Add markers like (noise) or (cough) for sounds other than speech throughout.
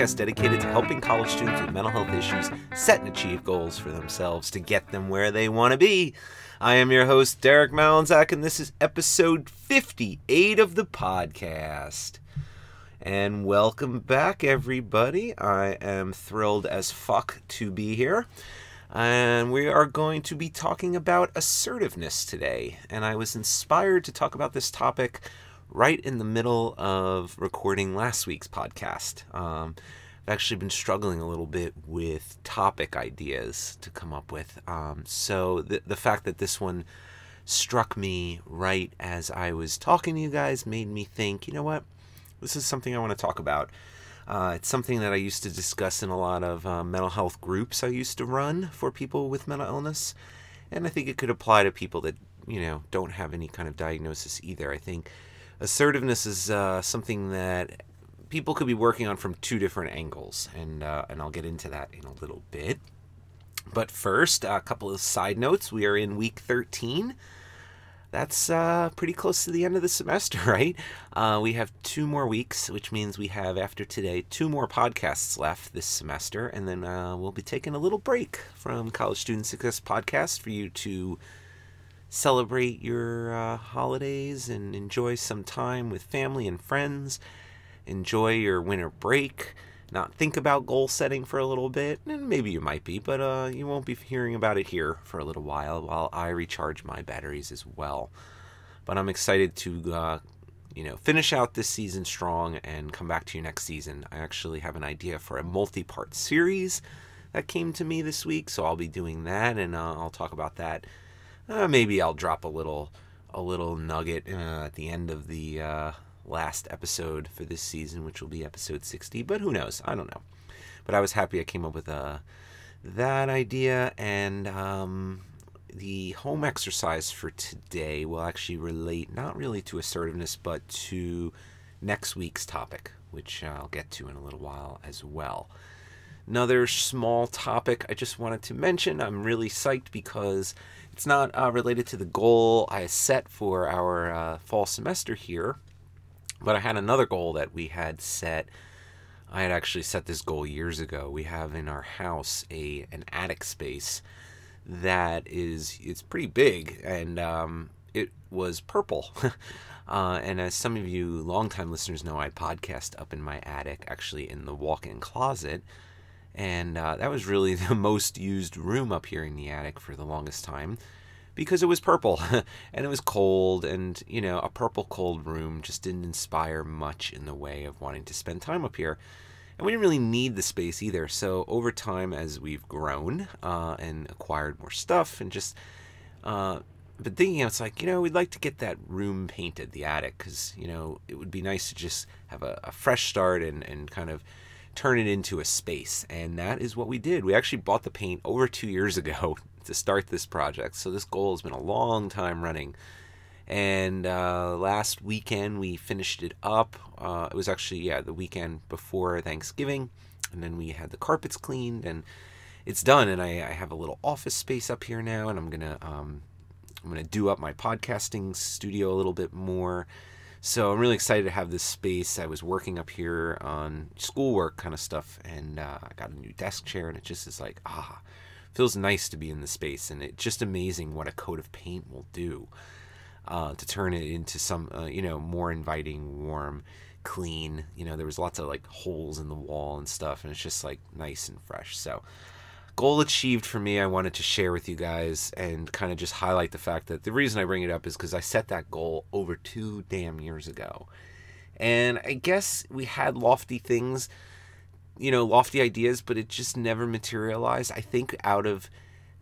Podcast dedicated to helping college students with mental health issues set and achieve goals for themselves to get them where they want to be. I am your host, Derek Malinzak, and this is episode 58 of the podcast. And welcome back, everybody. I am thrilled as fuck to be here. And we are going to be talking about assertiveness today. And I was inspired to talk about this topic right in the middle of recording last week's podcast. Um, I've actually been struggling a little bit with topic ideas to come up with. Um, so the, the fact that this one struck me right as I was talking to you guys made me think, you know what? This is something I want to talk about. Uh, it's something that I used to discuss in a lot of uh, mental health groups I used to run for people with mental illness. And I think it could apply to people that, you know, don't have any kind of diagnosis either. I think assertiveness is uh, something that people could be working on from two different angles, and uh, and I'll get into that in a little bit. But first, a couple of side notes. We are in week 13. That's uh, pretty close to the end of the semester, (laughs) right? Uh, we have two more weeks, which means we have, after today, two more podcasts left this semester, and then uh, we'll be taking a little break from College Student Success Podcast for you to celebrate your uh, holidays and enjoy some time with family and friends. Enjoy your winter break. Not think about goal setting for a little bit, and maybe you might be, but uh, you won't be hearing about it here for a little while while I recharge my batteries as well. But I'm excited to, uh, you know, finish out this season strong and come back to you next season. I actually have an idea for a multi-part series that came to me this week, so I'll be doing that, and uh, I'll talk about that uh, maybe I'll drop a little a little nugget uh, at the end of the uh, last episode for this season, which will be episode 60. But who knows? I don't know. But I was happy I came up with uh, that idea, and um, the home exercise for today will actually relate not really to assertiveness, but to next week's topic, which I'll get to in a little while as well. Another small topic I just wanted to mention. I'm really psyched because it's not uh, related to the goal I set for our uh, fall semester here, but I had another goal that we had set. I had actually set this goal years ago. We have in our house a an attic space that is it's pretty big and um, it was purple. (laughs) uh, and as some of you longtime listeners know, I podcast up in my attic, actually in the walk-in closet and uh, that was really (laughs) the most used room up here in the attic for the longest time because it was purple (laughs) and it was cold and you know a purple cold room just didn't inspire much in the way of wanting to spend time up here and we didn't really need the space either so over time as we've grown uh, and acquired more stuff and just uh, but thinking it's like you know we'd like to get that room painted the attic because you know it would be nice to just have a, a fresh start and, and kind of turn it into a space. And that is what we did. We actually bought the paint over two years ago (laughs) to start this project. So this goal has been a long time running. And uh, last weekend we finished it up. Uh, it was actually, yeah, the weekend before Thanksgiving. And then we had the carpets cleaned and it's done. And I, I have a little office space up here now. And I'm to. Um, I'm to do up my podcasting studio a little bit more. So I'm really excited to have this space. I was working up here on schoolwork kind of stuff, and uh, I got a new desk chair, and it just is like, ah, feels nice to be in the space, and it's just amazing what a coat of paint will do uh, to turn it into some, uh, you know, more inviting, warm, clean. You know, there was lots of like holes in the wall and stuff, and it's just like nice and fresh. So goal achieved for me, I wanted to share with you guys and kind of just highlight the fact that the reason I bring it up is because I set that goal over two damn years ago. And I guess we had lofty things, you know, lofty ideas, but it just never materialized. I think out of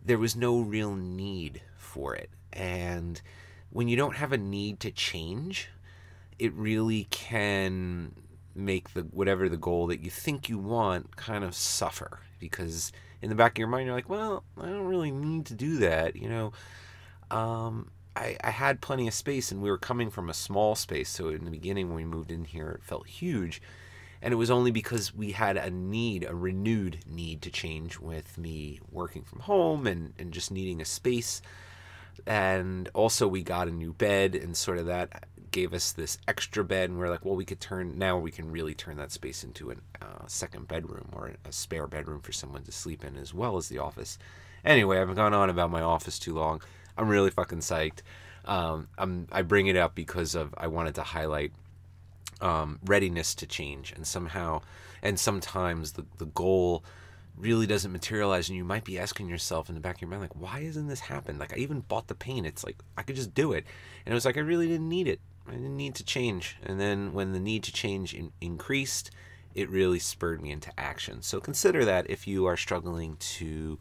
there was no real need for it. And when you don't have a need to change, it really can make the whatever the goal that you think you want kind of suffer because in the back of your mind, you're like, well, I don't really need to do that. You know, um, I, I had plenty of space and we were coming from a small space. So in the beginning, when we moved in here, it felt huge. And it was only because we had a need, a renewed need to change with me working from home and, and just needing a space. And also, we got a new bed and sort of that gave us this extra bed, and we're like, well, we could turn now we can really turn that space into a uh, second bedroom or a spare bedroom for someone to sleep in, as well as the office. Anyway, I've gone on about my office too long. I'm really fucking psyched. Um, I'm, I bring it up because of I wanted to highlight um, readiness to change, and somehow, and sometimes the the goal really doesn't materialize and you might be asking yourself in the back of your mind like why isn't this happen like i even bought the paint. It's like i could just do it. And it was like i really didn't need it. I didn't need to change. And then when the need to change in- increased it really spurred me into action. So consider that if you are struggling to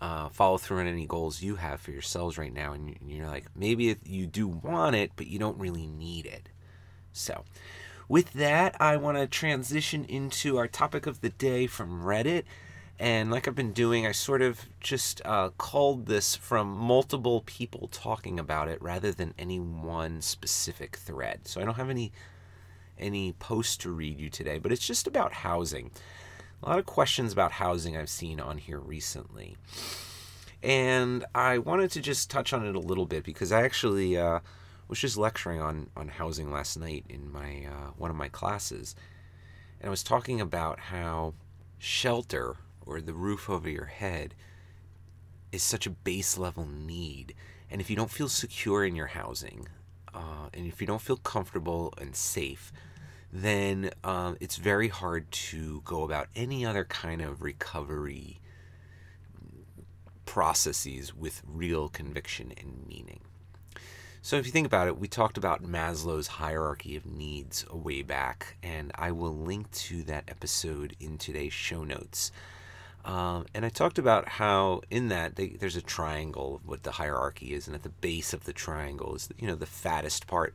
uh, follow through on any goals you have for yourselves right now and you're like maybe you do want it but you don't really need it so with that i want to transition into our topic of the day from reddit and like I've been doing, I sort of just uh, called this from multiple people talking about it rather than any one specific thread. So I don't have any any post to read you today, but it's just about housing. A lot of questions about housing I've seen on here recently. And I wanted to just touch on it a little bit because I actually uh, was just lecturing on, on housing last night in my uh, one of my classes. And I was talking about how shelter or the roof over your head is such a base level need. And if you don't feel secure in your housing, uh, and if you don't feel comfortable and safe, then um, it's very hard to go about any other kind of recovery processes with real conviction and meaning. So, if you think about it, we talked about Maslow's hierarchy of needs a way back, and I will link to that episode in today's show notes. Um, and I talked about how in that they, there's a triangle of what the hierarchy is, and at the base of the triangle is you know the fattest part.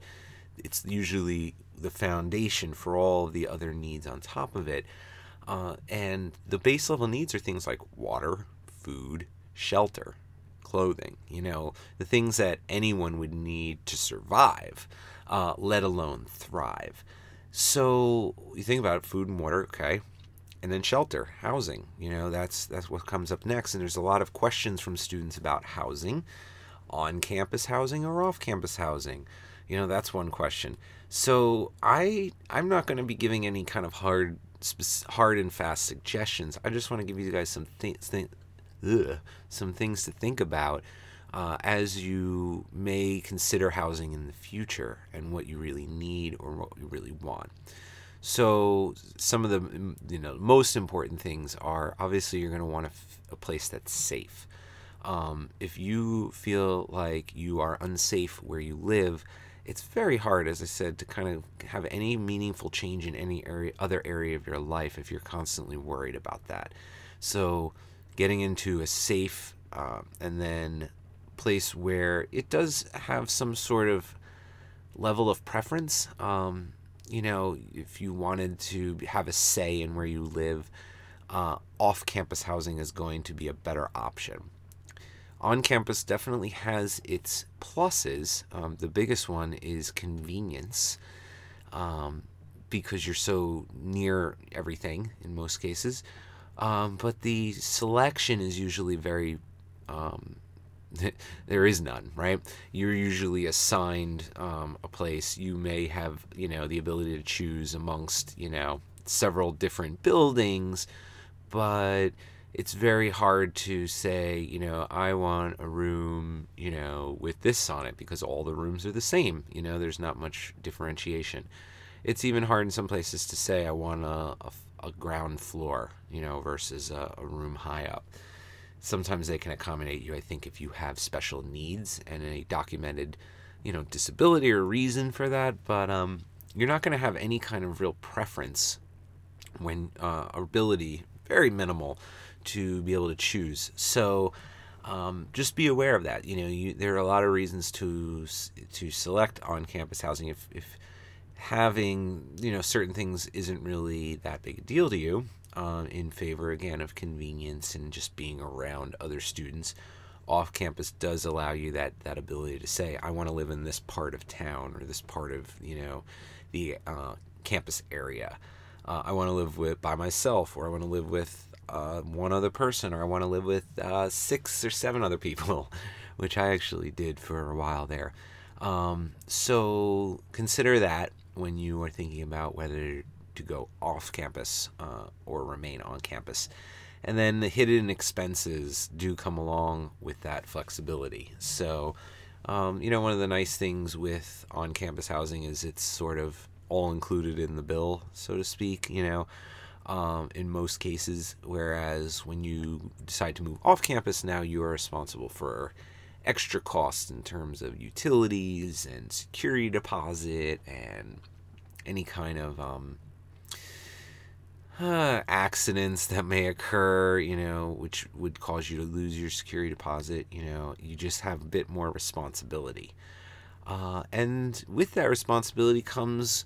It's usually the foundation for all the other needs on top of it. Uh, and the base level needs are things like water, food, shelter, clothing. You know the things that anyone would need to survive, uh, let alone thrive. So you think about it, food and water. Okay, and then shelter, housing. You know, that's that's what comes up next. And there's a lot of questions from students about housing, on-campus housing or off-campus housing. You know, that's one question. So I I'm not going to be giving any kind of hard hard and fast suggestions. I just want to give you guys some things th- some things to think about uh, as you may consider housing in the future and what you really need or what you really want. So some of the you know most important things are obviously you're going to want a, f- a place that's safe. Um, if you feel like you are unsafe where you live, it's very hard, as I said, to kind of have any meaningful change in any area, other area of your life if you're constantly worried about that. So, getting into a safe uh, and then place where it does have some sort of level of preference. Um, you know, if you wanted to have a say in where you live, uh, off campus housing is going to be a better option. On campus definitely has its pluses. Um, the biggest one is convenience um, because you're so near everything in most cases. Um, but the selection is usually very um, (laughs) there is none, right? You're usually assigned um, a place. You may have, you know, the ability to choose amongst, you know, several different buildings, but it's very hard to say, you know, I want a room, you know, with this on it because all the rooms are the same. You know, there's not much differentiation. It's even hard in some places to say I want a, a, a ground floor, you know, versus a, a room high up. Sometimes they can accommodate you i think if you have special needs and a documented you know disability or reason for that but um, you're not going to have any kind of real preference when uh, ability very minimal to be able to choose. So um, just be aware of that. You know you, there are a lot of reasons to to select on campus housing. If, if having you know certain things isn't really that big a deal to you uh, in favor again of convenience and just being around other students. Off campus does allow you that that ability to say, I want to live in this part of town or this part of you know the uh, campus area. Uh, I want to live with by myself, or I want to live with uh, one other person, or I want to live with uh, six or seven other people, (laughs) which I actually did for a while there. Um, so consider that when you are thinking about whether to go off campus uh, or remain on campus. And then the hidden expenses do come along with that flexibility. So, um, you know, one of the nice things with on campus housing is it's sort of all included in the bill, so to speak, you know, um, in most cases. Whereas when you decide to move off campus, now you are responsible for extra costs in terms of utilities and security deposit and any kind of um, uh, accidents that may occur, you know, which would cause you to lose your security deposit, you know, you just have a bit more responsibility. Uh, and with that responsibility comes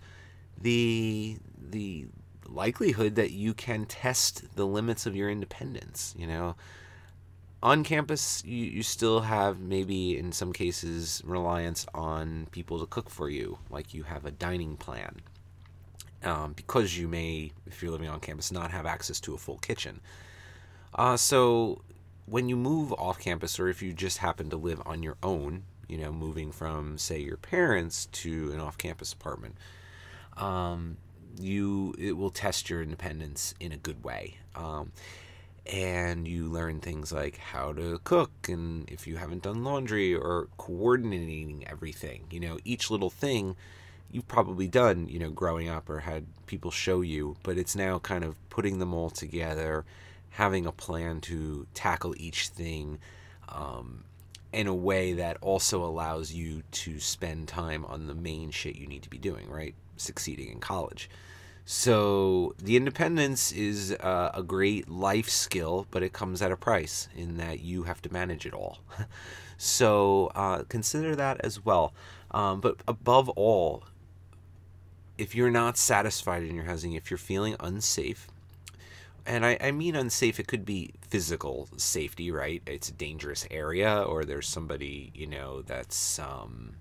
the the likelihood that you can test the limits of your independence. You know, on campus, you, you still have maybe in some cases reliance on people to cook for you, like you have a dining plan. Um, because you may, if you're living on campus, not have access to a full kitchen. Uh, so when you move off campus, or if you just happen to live on your own, you know, moving from, say, your parents to an off campus apartment, um, you it will test your independence in a good way. Um, and you learn things like how to cook and if you haven't done laundry or coordinating everything. You know each little thing you've probably done you know growing up or had people show you but it's now kind of putting them all together having a plan to tackle each thing um, in a way that also allows you to spend time on the main shit you need to be doing right? Succeeding in college so the independence is uh, a great life skill, but it comes at a price in that you have to manage it all. (laughs) so uh, consider that as well. Um, but above all, if you're not satisfied in your housing, if you're feeling unsafe, and I, I mean unsafe, it could be physical safety, right? It's a dangerous area, or there's somebody, you know, that's. Um,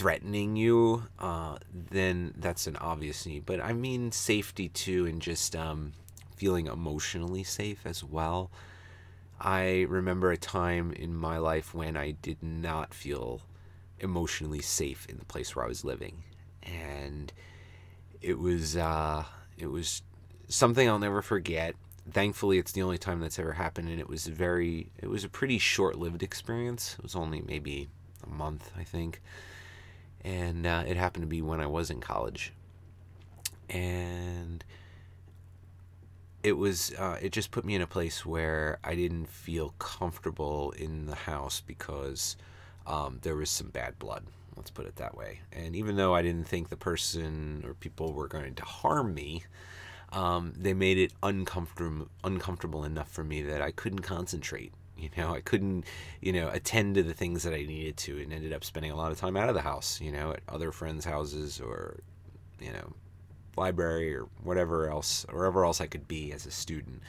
threatening you, uh, then that's an obvious need. But I mean safety too, and just um, feeling emotionally safe as well. I remember a time in my life when I did not feel emotionally safe in the place where I was living, and it was uh, it was something I'll never forget. Thankfully, it's the only time that's ever happened, and it was very it was a pretty short-lived experience. It was only maybe a month, I think and uh, it happened to be when I was in college, and it was uh, it just put me in a place where I didn't feel comfortable in the house because um, there was some bad blood. Let's put it that way. And even though I didn't think the person or people were going to harm me, um, they made it uncomfortable uncomfortable enough for me that I couldn't concentrate you know, I couldn't, you know, attend to the things that I needed to and ended up spending a lot of time out of the house, you know, at other friends' houses or, you know, library or whatever else, wherever else I could be as a student.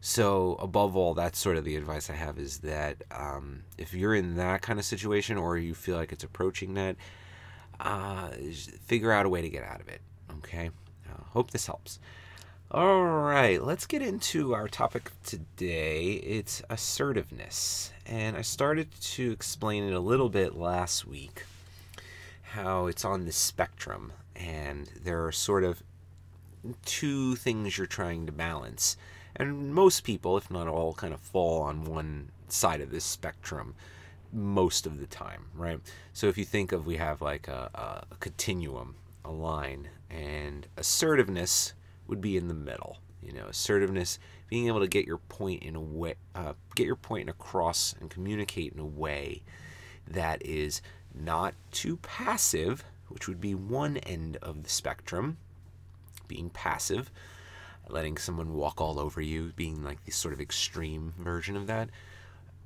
So, above all, that's sort of the advice I have is that um, if you're in that kind of situation or you feel like it's approaching that, uh, figure out a way to get out of it. Okay? Uh, hope this helps. All right, let's get into our topic today. It's assertiveness. And I started to explain it a little bit last week how it's on the spectrum, and there are sort of two things you're trying to balance. And most people, if not all, kind of fall on one side of this spectrum most of the time, right? So if you think of we have like a, a continuum, a line, and assertiveness would be in the middle. You know, assertiveness, being able to get your point in a way, uh, get your point across and communicate in a way that is not too passive, which would be one end of the spectrum, being passive, letting someone walk all over you, being like the sort of extreme version of that.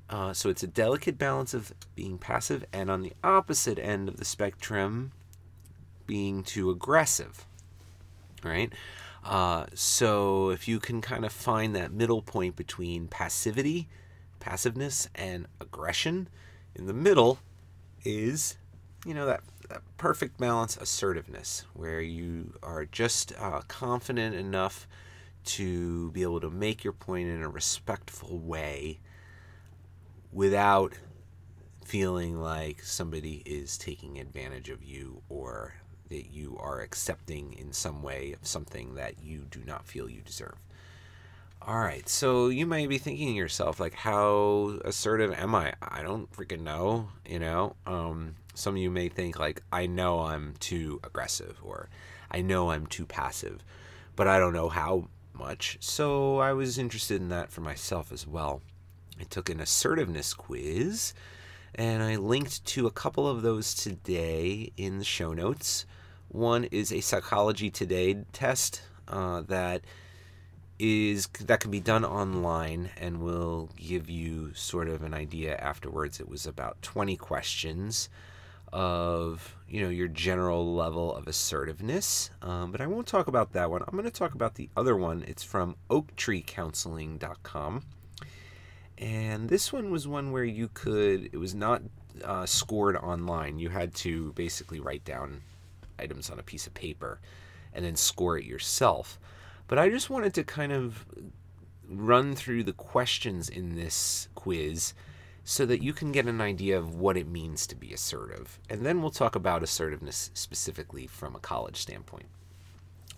Uh, so it's a delicate balance of being passive, and on the opposite end of the spectrum, being too aggressive, right? Uh, so if you can kind of find that middle point between passivity, passiveness, and aggression, in the middle is, you know, that, that perfect balance assertiveness, where you are just uh, confident enough to be able to make your point in a respectful way without feeling like somebody is taking advantage of you or that you are accepting in some way of something that you do not feel you deserve. All right, so you might be thinking to yourself, like, how assertive am I? I don't freaking know, you know? Um, some of you may think, like, I know I'm too aggressive or I know I'm too passive, but I don't know how much. So I was interested in that for myself as well. I took an assertiveness quiz and I linked to a couple of those today in the show notes. One is a Psychology Today test uh, that is that can be done online and will give you sort of an idea afterwards. It was about 20 questions of you know your general level of assertiveness, um, but I won't talk about that one. I'm going to talk about the other one. It's from OaktreeCounseling.com, and this one was one where you could. It was not uh, scored online. You had to basically write down items on a piece of paper and then score it yourself. But I just wanted to kind of run through the questions in this quiz so that you can get an idea of what it means to be assertive. And then we'll talk about assertiveness specifically from a college standpoint.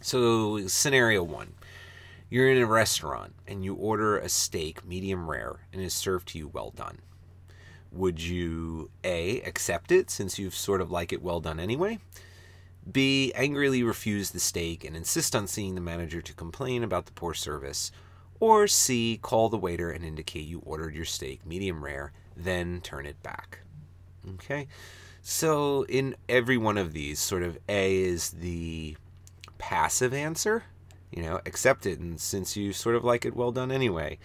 So, scenario one you're in a restaurant and you order a steak medium rare and it's served to you well done. Would you A, accept it since you've sort of like it well done anyway? B. Angrily refuse the steak and insist on seeing the manager to complain about the poor service. Or C. Call the waiter and indicate you ordered your steak medium rare, then turn it back. Okay? So, in every one of these, sort of A is the passive answer, you know, accept it, and since you sort of like it, well done anyway.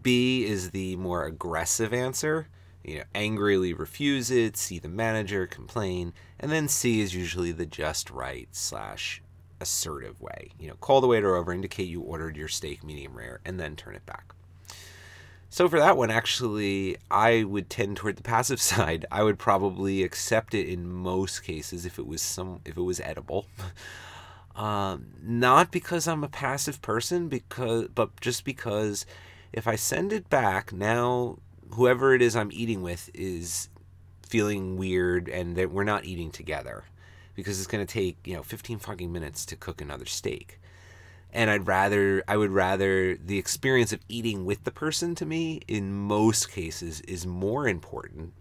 B is the more aggressive answer, you know, angrily refuse it, see the manager, complain, and then C is usually the just right slash assertive way. You know, call the waiter over, indicate you ordered your steak medium rare, and then turn it back. So for that one, actually, I would tend toward the passive (laughs) side. I would probably accept it in most cases if it was some if it was edible. (laughs) Um, not because I'm a passive person, because but just because if I send it back now whoever it is I'm eating with is feeling weird and that we're not eating together because it's going to take, you know, 15 fucking minutes to cook another steak. And I'd rather, I would rather, the experience of eating with the person to me, in most cases, is more important.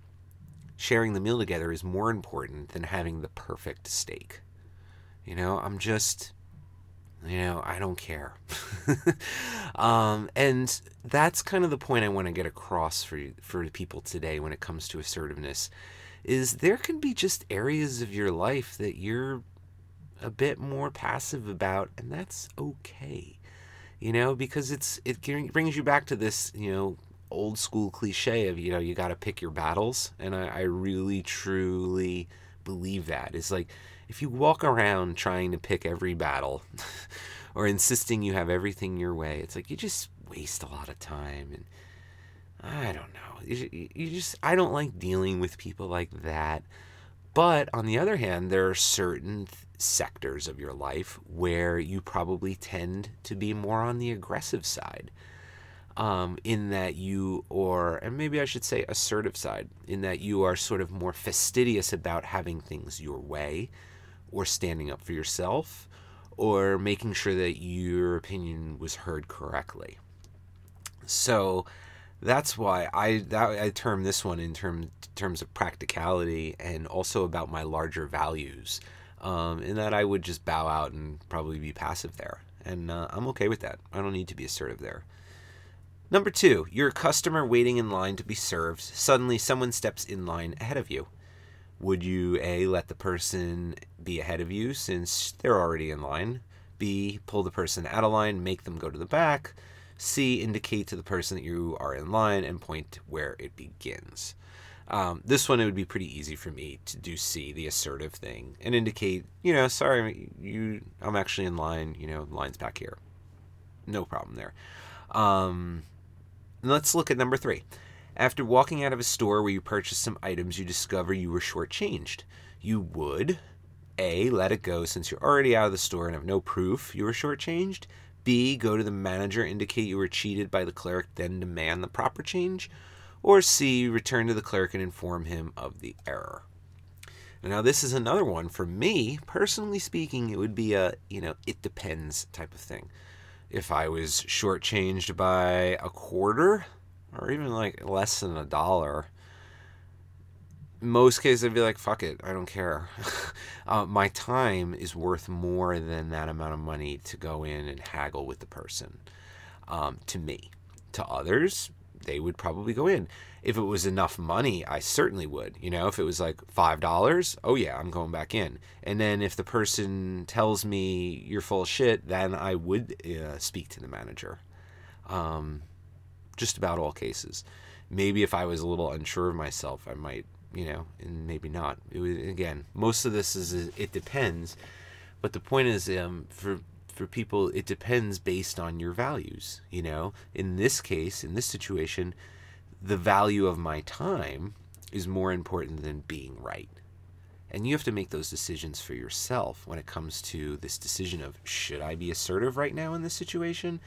Sharing the meal together is more important than having the perfect steak. You know, I'm just, you know, I don't care. (laughs) um, and that's kind of the point I want to get across for for people today when it comes to assertiveness is there can be just areas of your life that you're a bit more passive about and that's okay. You know, because it's it brings you back to this, you know, old school cliche of, you know, you got to pick your battles and I, I really truly believe that. It's like if you walk around trying to pick every battle (laughs) or insisting you have everything your way, it's like you just waste a lot of time and I don't know. You, you just I don't like dealing with people like that. But on the other hand, there are certain th- sectors of your life where you probably tend to be more on the aggressive side. Um, in that you, or, and maybe I should say assertive side, in that you are sort of more fastidious about having things your way or standing up for yourself or making sure that your opinion was heard correctly. So that's why I that I term this one in term, terms of practicality and also about my larger values. Um, in that I would just bow out and probably be passive there. And uh, I'm okay with that. I don't need to be assertive there. Number two, you're a customer waiting in line to be served. Suddenly, someone steps in line ahead of you. Would you A, let the person be ahead of you since they're already in line? B, pull the person out of line, make them go to the back? C, indicate to the person that you are in line and point where it begins. Um, this one, it would be pretty easy for me to do C, the assertive thing, and indicate, you know, sorry, you, I'm actually in line, you know, line's back here. No problem there. Um, let's look at number three. After walking out of a store where you purchased some items, you discover you were shortchanged. You would A. Let it go since you're already out of the store and have no proof you were shortchanged. B. Go to the manager, indicate you were cheated by the clerk, then demand the proper change. Or C, return to the clerk and inform him of the error. Now, this is another one. For me, personally speaking, it would be a, you know, it depends type of thing. If I was shortchanged by a quarter or even like less than a dollar, most cases I'd be like, fuck it, I don't care. (laughs) uh, my time is worth more than that amount of money to go in and haggle with the person. Um, to me, to others, they would probably go in. If it was enough money, I certainly would. You know, if it was like $5, oh yeah, I'm going back in. And then if the person tells me you're full shit, then I would uh, speak to the manager. Um, just about all cases. Maybe if I was a little unsure of myself, I might, you know, and maybe not. It was, again, most of this is it depends. But the point is, um, for for people, it depends based on your values. You know, in this case, in this situation, the value of my time is more important than being right. And you have to make those decisions for yourself when it comes to this decision of should I be assertive right now in this situation?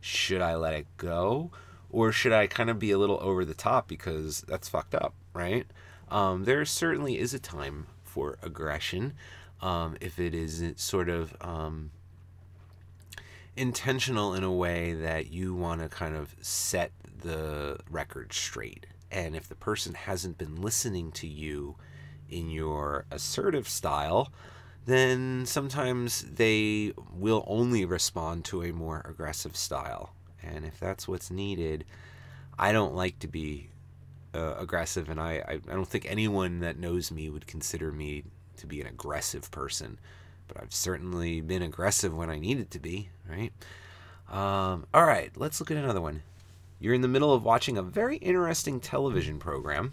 Should I let it go? Or should I kind of be a little over the top because that's fucked up, right? Um, there certainly is a time for aggression um, if it is sort of um, intentional in a way that you want to kind of set the record straight. And if the person hasn't been listening to you in your assertive style, then sometimes they will only respond to a more aggressive style. And if that's what's needed, I don't like to be uh, aggressive, and I, I, I don't think anyone that knows me would consider me to be an aggressive person but I've certainly been aggressive when I needed to be, right? Um, all right, let's look at another one. You're in the middle of watching a very interesting television program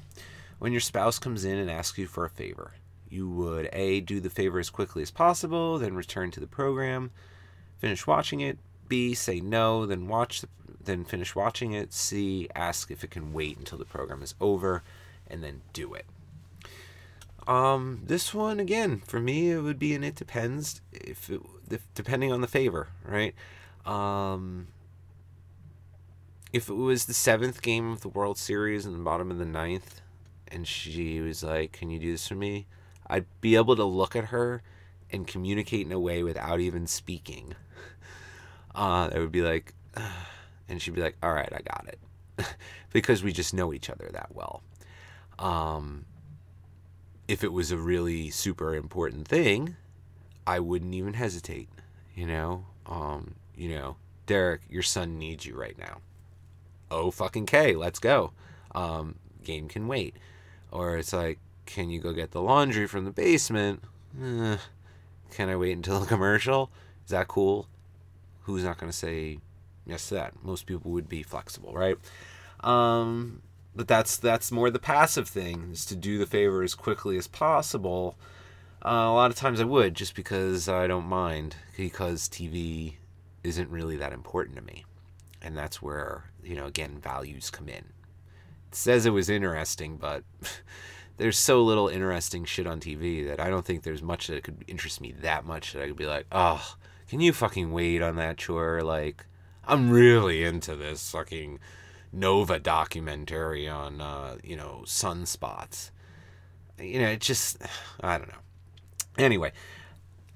when your spouse comes in and asks you for a favor. You would A, do the favor as quickly as possible, then return to the program, finish watching it. B, say no, then watch the, then finish watching it. C, ask if it can wait until the program is over, and then do it. Um, this one again for me it would be an it depends if, it, if depending on the favor, right? Um, if it was the seventh game of the World Series in the bottom of the ninth, and she was like, "Can you do this for me?" I'd be able to look at her and communicate in a way without even speaking. Uh, it would be like, (sighs) and she'd be like, "All right, I got it," (laughs) because we just know each other that well. Um, if it was a really super important thing, I wouldn't even hesitate. You know, um, you know, Derek, your son needs you right now. Oh fucking K, let's go. Um, game can wait. Or it's like, can you go get the laundry from the basement? Eh, can I wait until the commercial? Is that cool? Who's not going to say yes to that? Most people would be flexible, right? Um, but that's that's more the passive thing is to do the favor as quickly as possible. Uh, a lot of times I would just because I don't mind because TV isn't really that important to me, and that's where you know again values come in. It says it was interesting, but (laughs) there's so little interesting shit on TV that I don't think there's much that could interest me that much that I could be like, oh, can you fucking wait on that chore? Like, I'm really into this fucking Nova documentary on uh, you know sunspots. You know, it just (sighs) I don't know. Anyway,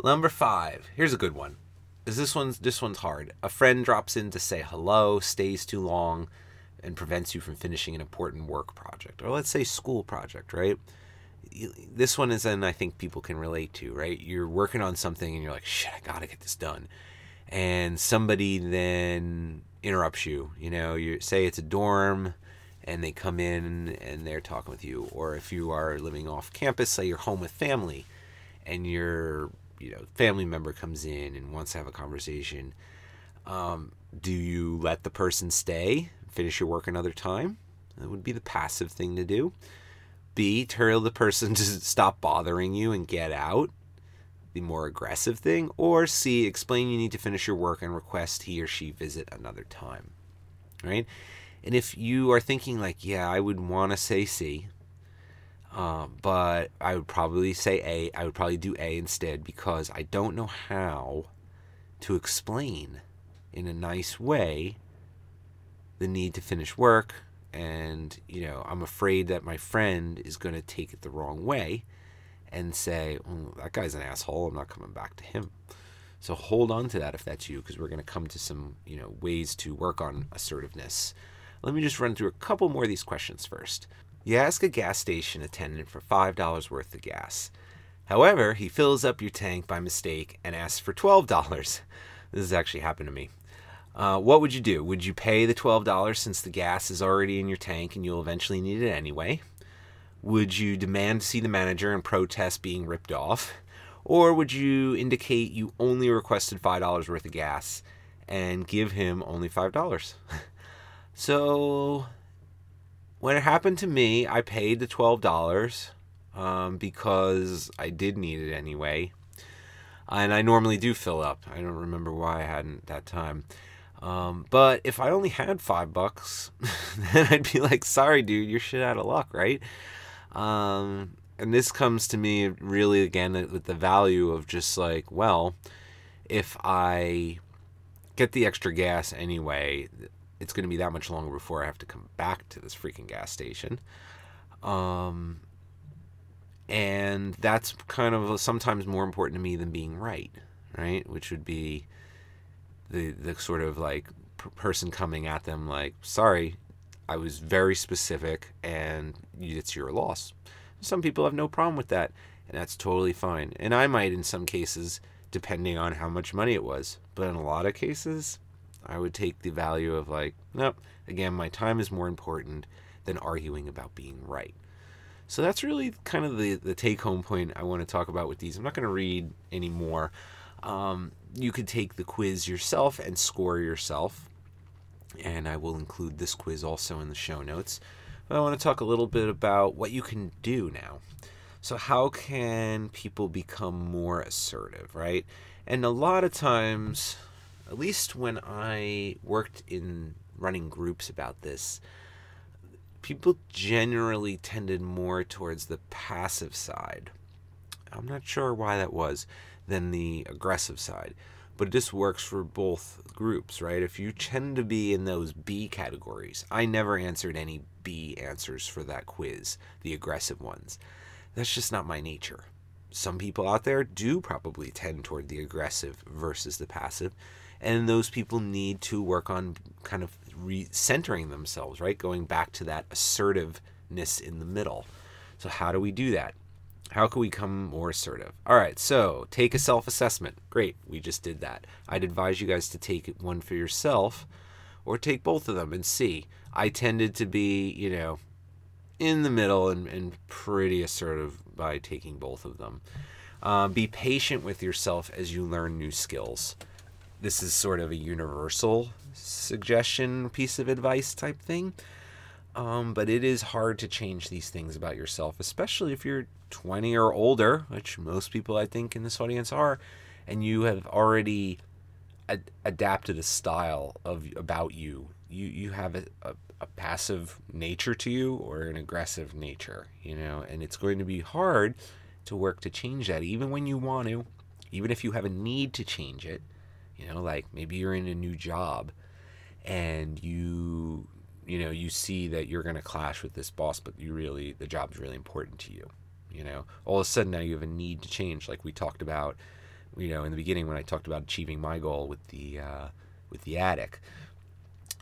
number five. Here's a good one. Is this one's this one's hard. A friend drops in to say hello, stays too long, and prevents you from finishing an important work project, or let's say school project, right? This one is one I think people can relate to, right? You're working on something and you're like, shit, I gotta get this done. And somebody then interrupts you. You know, you say it's a dorm and they come in and they're talking with you. Or if you are living off campus, say you're home with family and your you know family member comes in and wants to have a conversation. Um, do you let the person stay, finish your work another time? That would be the passive thing to do. B, tell the person (laughs) to stop bothering you and get out the more aggressive thing, or C, explain you need to finish your work and request he or she visit another time. Right? And if you are thinking, like, yeah, I would want to say C, uh, but I would probably say A, I would probably do A instead because I don't know how to explain in a nice way the need to finish work and you know I'm afraid that my friend is going to take it the wrong way and say, "That guy's an asshole. I'm not coming back to him." So hold on to that if that's you, because we're going to come to some you know ways to work on assertiveness. Let me just run through a couple more of these questions first. You ask a gas station attendant for five dollars worth of gas. However, he fills up your tank by mistake and asks for twelve dollars. This has actually happened to me. Uh, what would you do? Would you pay the $12 since the gas is already in your tank and you'll eventually need it anyway? Would you demand to see the manager and protest being ripped off? Or would you indicate you only requested $5 worth of gas and give him only $5? (laughs) so, when it happened to me, I paid the $12 um, because I did need it anyway. And I normally do fill up. I don't remember why I hadn't that time. Um, but if I only had five bucks, (laughs) then I'd be like, sorry, dude, you're shit out of luck, right? Um, and this comes to me really again with the value of just like, well, if I get the extra gas anyway, it's going to be that much longer before I have to come back to this freaking gas station. Um, and that's kind of sometimes more important to me than being right, right? Which would be the the sort of like person coming at them like, sorry, I was very specific, and it's your loss. Some people have no problem with that, and that's totally fine. And I might, in some cases, depending on how much money it was, but in a lot of cases, I would take the value of like, nope. Again, my time is more important than arguing about being right. So that's really kind of the, the take home point I want to talk about with these. I'm not going to read any more. Um, you could take the quiz yourself and score yourself. And I will include this quiz also in the show notes. But I want to talk a little bit about what you can do now. So, how can people become more assertive, right? And a lot of times, at least when I worked in running groups about this, people generally tended more towards the passive side. I'm not sure why that was than the aggressive side. But this works for both groups, right? If you tend to be in those B categories, I never answered any B answers for that quiz, the aggressive ones. That's just not my nature. Some people out there do probably tend toward the aggressive versus the passive, and those people need to work on kind of re-centering themselves, right? Going back to that assertiveness in the middle. So, how do we do that? How can we come more assertive? All right, so take a self assessment. Great, we just did that. I'd advise you guys to take one for yourself or take both of them and see. I tended to be, you know, in the middle and, and pretty assertive by taking both of them. Um, be patient with yourself as you learn new skills. This is sort of a universal suggestion, piece of advice type thing. Um, but it is hard to change these things about yourself, especially if you're 20 or older, which most people I think in this audience are, and you have already ad- adapted a style of about you. You you have a, a, a passive nature to you or an aggressive nature, you know, and it's going to be hard to work to change that, even when you want to, even if you have a need to change it. You know, like maybe you're in a new job and you you know you see that you're going to clash with this boss but you really the job is really important to you you know? All of a sudden now you have a need to change like we talked about you know in the beginning when i talked about achieving my goal with the uh, with the attic.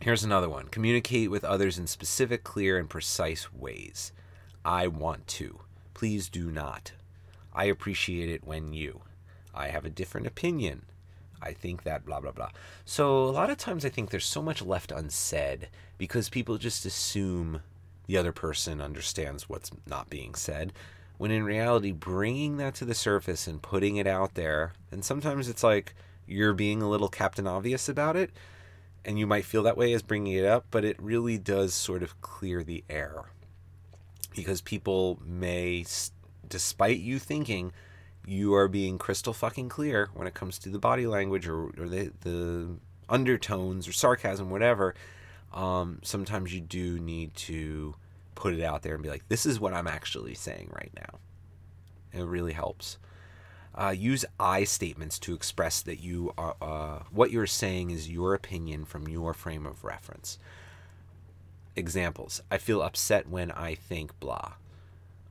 Here's another one. Communicate with others in specific clear and precise ways. I want to. Please do not. I appreciate it when you. I have a different opinion. I think that blah blah blah. So a lot of times I think there's so much left unsaid because people just assume the other person understands what's not being said when in reality bringing that to the surface and putting it out there and sometimes it's like you're being a little captain obvious about it and you might feel that way as bringing it up but it really does sort of clear the air. Because people may despite you thinking you are being crystal fucking clear when it comes to the body language or, or the, the undertones or sarcasm whatever um, sometimes you do need to put it out there and be like, this is what I'm actually saying right now. It really helps. Uh, use I statements to express that you are uh, what you're saying is your opinion from your frame of reference. examples. I feel upset when I think blah,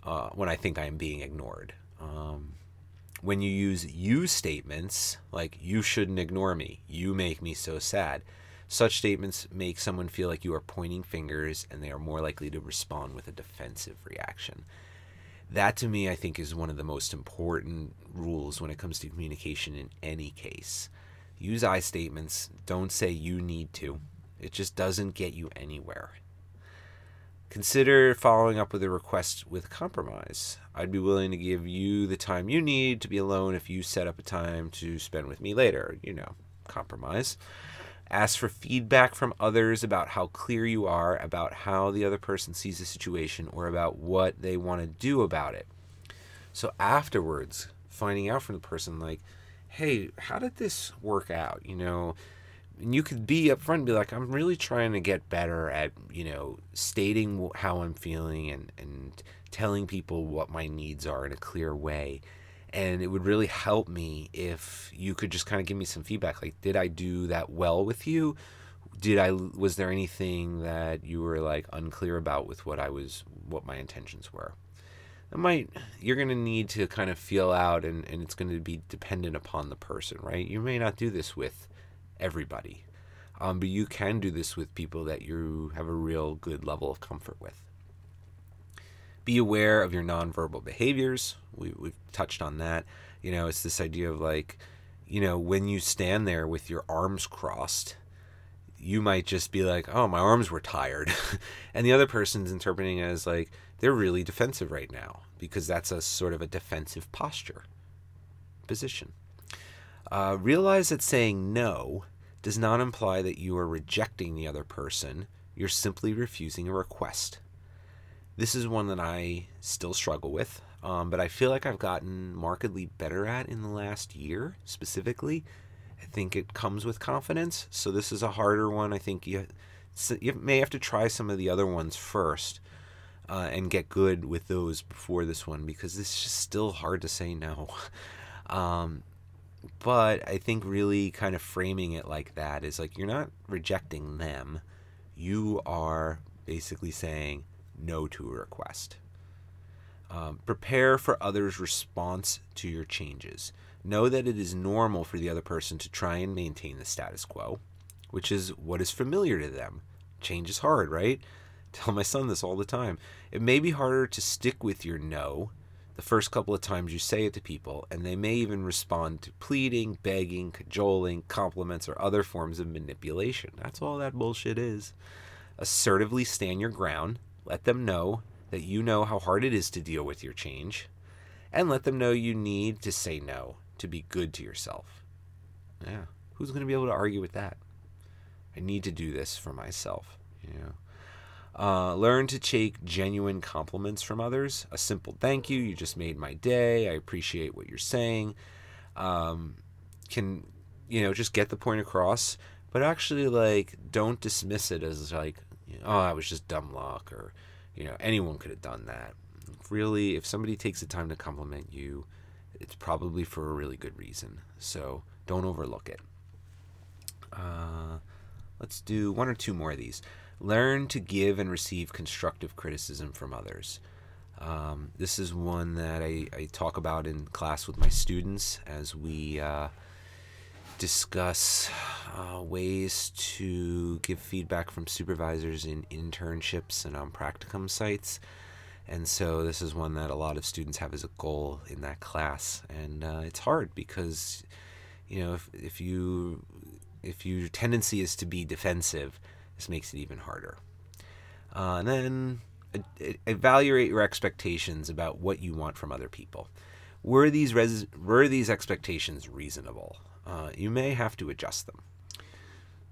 uh, when I think I am being ignored. Um, when you use you statements, like you shouldn't ignore me, you make me so sad, such statements make someone feel like you are pointing fingers and they are more likely to respond with a defensive reaction. That to me, I think, is one of the most important rules when it comes to communication in any case. Use I statements, don't say you need to. It just doesn't get you anywhere. Consider following up with a request with compromise. I'd be willing to give you the time you need to be alone if you set up a time to spend with me later. You know, compromise. Ask for feedback from others about how clear you are about how the other person sees the situation or about what they want to do about it. So afterwards, finding out from the person, like, hey, how did this work out? You know, and you could be upfront and be like, I'm really trying to get better at, you know, stating how I'm feeling and, and telling people what my needs are in a clear way. And it would really help me if you could just kind of give me some feedback. Like, did I do that well with you? Did I, was there anything that you were like unclear about with what I was, what my intentions were? It might, you're going to need to kind of feel out and, and it's going to be dependent upon the person, right? You may not do this with, everybody. Um, but you can do this with people that you have a real good level of comfort with. Be aware of your nonverbal behaviors. We, we've touched on that. You know, it's this idea of like, you know, when you stand there with your arms crossed, you might just be like, oh, my arms were tired. (laughs) and the other person's interpreting as like, they're really defensive right now because that's a sort of a defensive posture, position. Uh, realize that saying no does not imply that you are rejecting the other person, you're simply refusing a request. This is one that I still struggle with, um, but I feel like I've gotten markedly better at in the last year specifically. I think it comes with confidence, so this is a harder one. I think you, you may have to try some of the other ones first. Uh, and get good with those before this one because it's just still hard to say no. (laughs) Um, but I think really kind of framing it like that is like you're not rejecting them. You are basically saying no to a request. Um, prepare for others' response to your changes. Know that it is normal for the other person to try and maintain the status quo, which is what is familiar to them. Change is hard, right? (laughs) Tell my son this all the time. It may be harder to stick with your no the first couple of times you say it to people, and they may even respond to pleading, begging, cajoling, compliments, or other forms of manipulation. That's all that bullshit is. Assertively stand your ground, let them know that you know how hard it is to deal with your change, and let them know you need to say no to be good to yourself. Yeah, who's going to be able to argue with that? I need to do this for myself, you know. Uh, learn to take genuine compliments from others. A simple thank you. You just made my day. I appreciate what you're saying. Um, can, you know, just get the point across, but actually, like, don't dismiss it as, like, oh, I was just dumb luck or, you know, anyone could have done that. Really, if somebody takes the time to compliment you, it's probably for a really good reason. So don't overlook it. Uh, let's do one or two more of these. Learn to give and receive constructive criticism from others. Um, this is one that I, I, talk about in class with my students as we uh, discuss uh, ways to give feedback from supervisors in internships and on practicum sites. And so this is one that a lot of students have as a goal in that class, and uh, it's hard because, you know, if, if you if your tendency is to be defensive, this makes it even harder. Uh, and then evaluate your expectations about what you want from other people. Were these res- were these expectations reasonable? Uh, you may have to adjust them.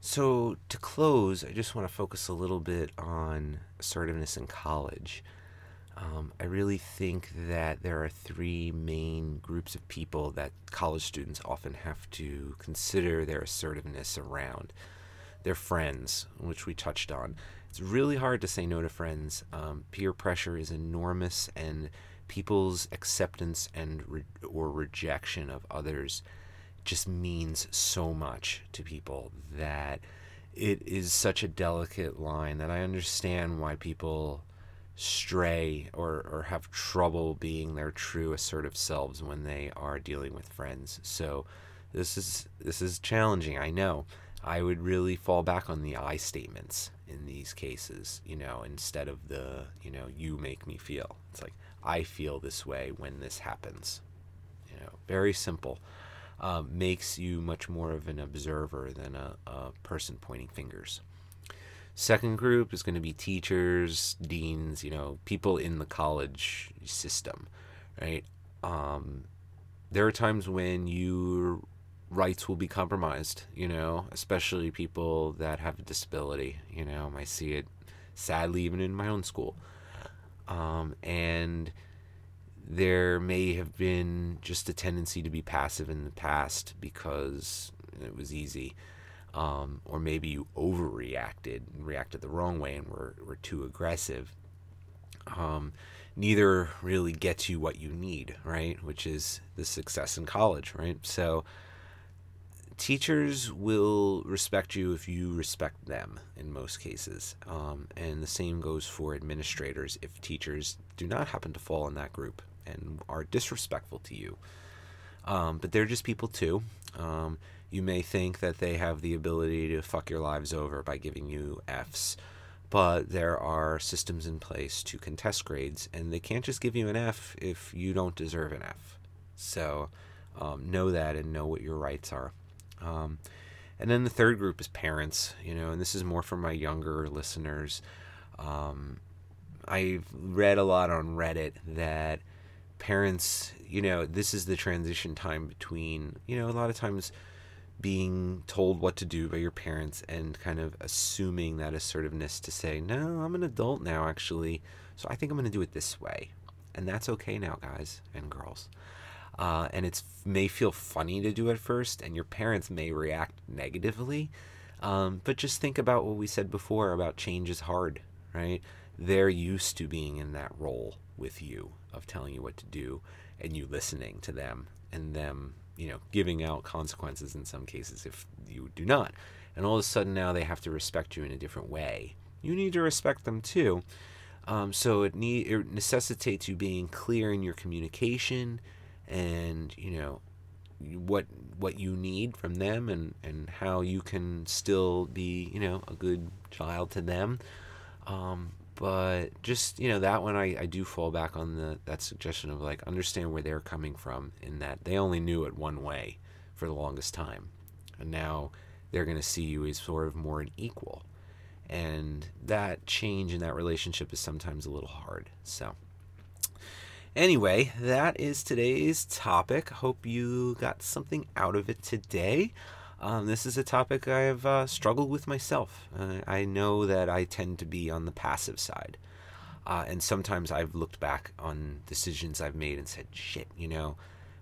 So to close, I just want to focus a little bit on assertiveness in college. Um, I really think that there are three main groups of people that college students often have to consider their assertiveness around their friends, which we touched on. It's really hard to say no to friends. Um, peer pressure is enormous, and people's acceptance and re- or rejection of others just means so much to people that it is such a delicate line that I understand why people stray or, or have trouble being their true assertive selves when they are dealing with friends. So this is this is challenging, I know. I would really fall back on the I statements in these cases, you know, instead of the, you know, you make me feel. It's like I feel this way when this happens. You know, very simple. Um, makes you much more of an observer than a, a person pointing fingers. Second group is going to be teachers, deans, you know, people in the college system, right? Um, there are times when your rights will be compromised, you know, especially people that have a disability. You know, I see it sadly even in my own school. Um, and there may have been just a tendency to be passive in the past because it was easy um, or maybe you overreacted and reacted the wrong way and were, were too aggressive. Um, neither really gets you what you need, right? Which is the success in college, right? So teachers will respect you if you respect them in most cases. Um, and the same goes for administrators if teachers do not happen to fall in that group and are disrespectful to you. Um, but they're just people too. Um, you may think that they have the ability to fuck your lives over by giving you Fs, but there are systems in place to contest grades, and they can't just give you an F if you don't deserve an F. So um, know that and know what your rights are. Um, and then the third group is parents, you know, and this is more for my younger listeners. Um, I've read a lot on Reddit that parents, you know, this is the transition time between, you know, a lot of times being told what to do by your parents and kind of assuming that assertiveness to say, no, I'm an adult now, actually. So I think I'm going to do it this way. And that's okay now, guys and girls. Uh, and it may feel funny to do at first, and your parents may react negatively. Um, but just think about what we said before about change is hard, right? They're used to being in that role with you of telling you what to do and you listening to them and them you know, giving out consequences in some cases if you do not. And all of a sudden now they have to respect you in a different way. You need to respect them too. Um, so it need it necessitates you being clear in your communication and you know what what you need from them and and how you can still be you know a good child to them um, but just you know that one I, I do fall back on the that suggestion of like understand where they're coming from in that they only knew it one way for the longest time. And now they're going to see you as sort of more an equal. And that change in that relationship is sometimes a little hard so. Anyway that is today's topic. Hope you got something out of it today um, this is a topic I've uh, struggled with myself. Uh, I know that I tend to be on the passive side. Uh, and sometimes I've looked back on decisions I've made and said, shit, you know,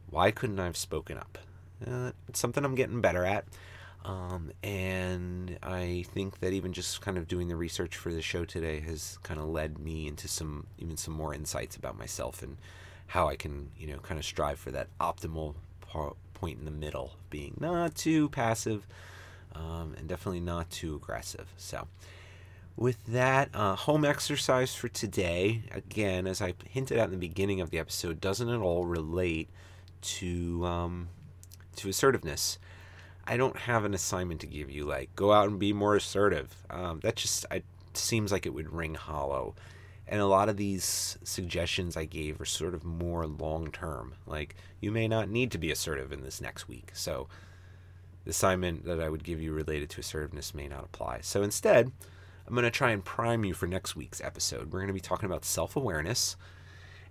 why couldn't I have spoken up? Uh, it's something I'm getting better at. Um, and I think that even just kind of doing the research for the show today has kind of led me into some, even some more insights about myself and how I can, you know, kind of strive for that optimal point in the middle, being not too passive um, and definitely not too aggressive. So, with that, uh, home exercise for today, again, as I hinted at in the beginning of the episode, doesn't at all relate to um, to assertiveness. I don't have an assignment to give you, like go out and be more assertive. Um, that just it seems like it would ring hollow. And a lot of these suggestions I gave are sort of more long term. Like, you may not need to be assertive in this next week. So, the assignment that I would give you related to assertiveness may not apply. So, instead, I'm going to try and prime you for next week's episode. We're going to be talking about self awareness.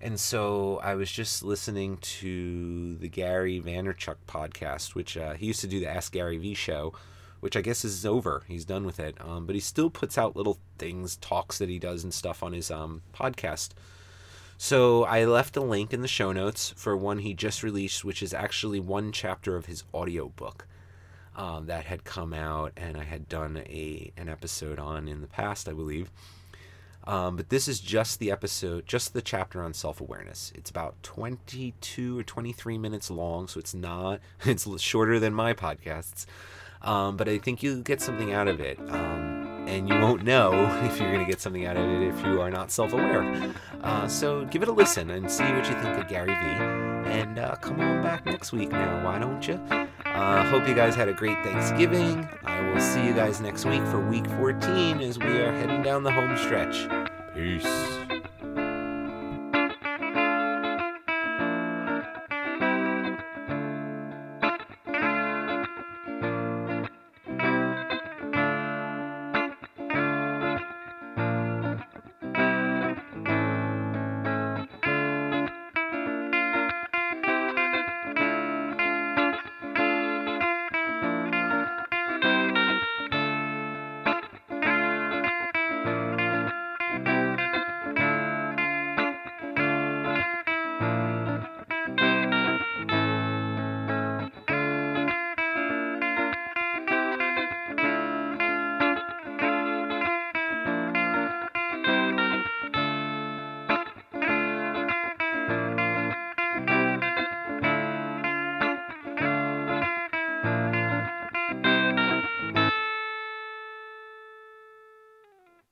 And so I was just listening to the Gary Vaynerchuk podcast, which uh, he used to do the Ask Gary Vee show which I guess is over. He's done with it. Um, but he still puts out little things, talks that he does and stuff on his um, podcast. So I left a link in the show notes for one he just released, which is actually one chapter of his audiobook um, that had come out and I had done a an episode on in the past, I believe. Um, but this is just the episode, just the chapter on self awareness. It's about 22 or 23 minutes long, so it's not, (laughs) it's shorter than my podcasts. Um, but I think you'll get something out of it. Um, and you won't know (laughs) if you're going to get something out of it if you are not self aware. Uh, so give it a listen and see what you think of Gary Vee. And uh, come on back next week now, why don't you? Uh, hope you guys had a great Thanksgiving. I will see you guys next week for week 14 as we are heading down the home stretch. Peace.